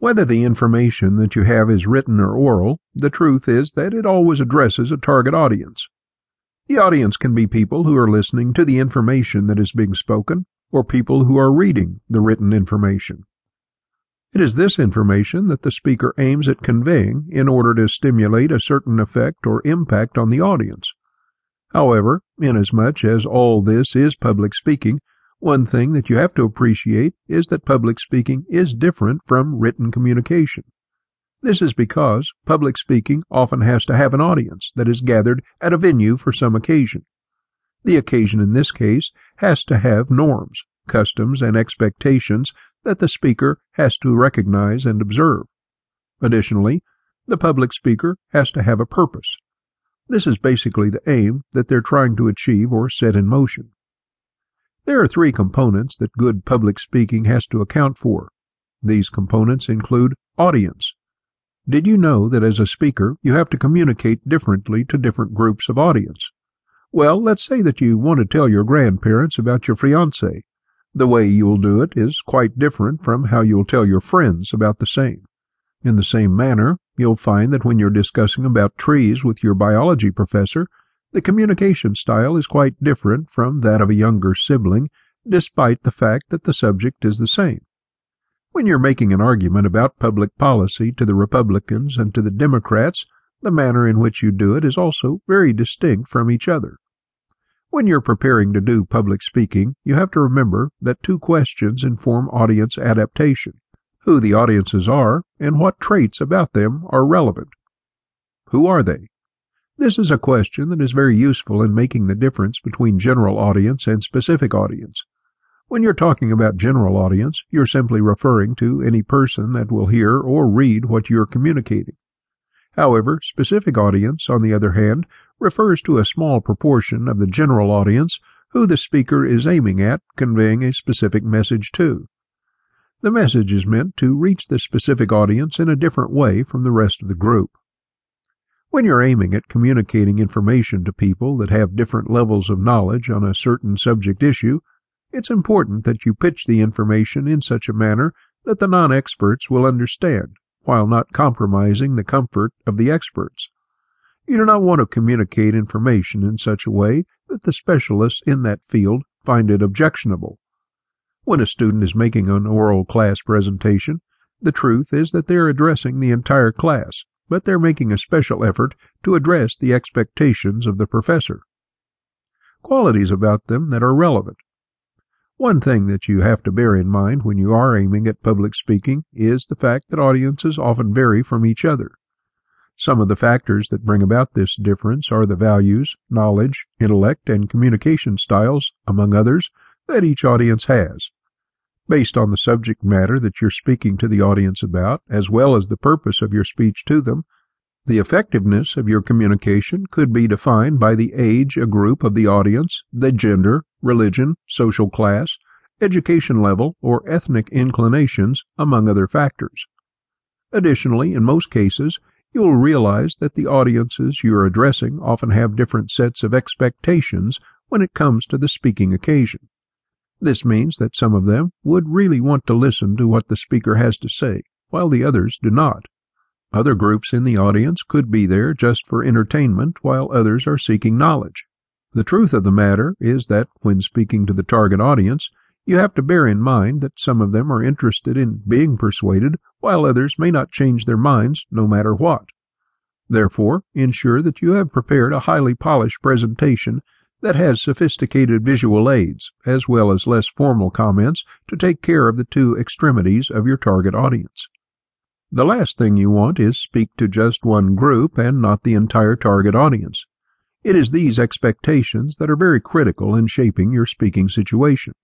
Whether the information that you have is written or oral, the truth is that it always addresses a target audience. The audience can be people who are listening to the information that is being spoken, or people who are reading the written information. It is this information that the speaker aims at conveying in order to stimulate a certain effect or impact on the audience. However, inasmuch as all this is public speaking, one thing that you have to appreciate is that public speaking is different from written communication. This is because public speaking often has to have an audience that is gathered at a venue for some occasion. The occasion in this case has to have norms, customs, and expectations that the speaker has to recognize and observe. Additionally, the public speaker has to have a purpose. This is basically the aim that they're trying to achieve or set in motion. There are three components that good public speaking has to account for. These components include audience, did you know that as a speaker you have to communicate differently to different groups of audience? Well, let's say that you want to tell your grandparents about your fiancé. The way you'll do it is quite different from how you'll tell your friends about the same. In the same manner, you'll find that when you're discussing about trees with your biology professor, the communication style is quite different from that of a younger sibling, despite the fact that the subject is the same. When you're making an argument about public policy to the Republicans and to the Democrats, the manner in which you do it is also very distinct from each other. When you're preparing to do public speaking, you have to remember that two questions inform audience adaptation who the audiences are and what traits about them are relevant. Who are they? This is a question that is very useful in making the difference between general audience and specific audience. When you're talking about general audience, you're simply referring to any person that will hear or read what you're communicating. However, specific audience, on the other hand, refers to a small proportion of the general audience who the speaker is aiming at conveying a specific message to. The message is meant to reach the specific audience in a different way from the rest of the group. When you're aiming at communicating information to people that have different levels of knowledge on a certain subject issue, it's important that you pitch the information in such a manner that the non-experts will understand, while not compromising the comfort of the experts. You do not want to communicate information in such a way that the specialists in that field find it objectionable. When a student is making an oral class presentation, the truth is that they are addressing the entire class, but they're making a special effort to address the expectations of the professor. Qualities about them that are relevant one thing that you have to bear in mind when you are aiming at public speaking is the fact that audiences often vary from each other. Some of the factors that bring about this difference are the values, knowledge, intellect, and communication styles, among others, that each audience has. Based on the subject matter that you're speaking to the audience about, as well as the purpose of your speech to them, the effectiveness of your communication could be defined by the age a group of the audience, the gender, religion, social class, education level, or ethnic inclinations, among other factors. Additionally, in most cases, you will realize that the audiences you are addressing often have different sets of expectations when it comes to the speaking occasion. This means that some of them would really want to listen to what the speaker has to say, while the others do not. Other groups in the audience could be there just for entertainment while others are seeking knowledge. The truth of the matter is that when speaking to the target audience, you have to bear in mind that some of them are interested in being persuaded while others may not change their minds no matter what. Therefore, ensure that you have prepared a highly polished presentation that has sophisticated visual aids, as well as less formal comments to take care of the two extremities of your target audience. The last thing you want is speak to just one group and not the entire target audience. It is these expectations that are very critical in shaping your speaking situation.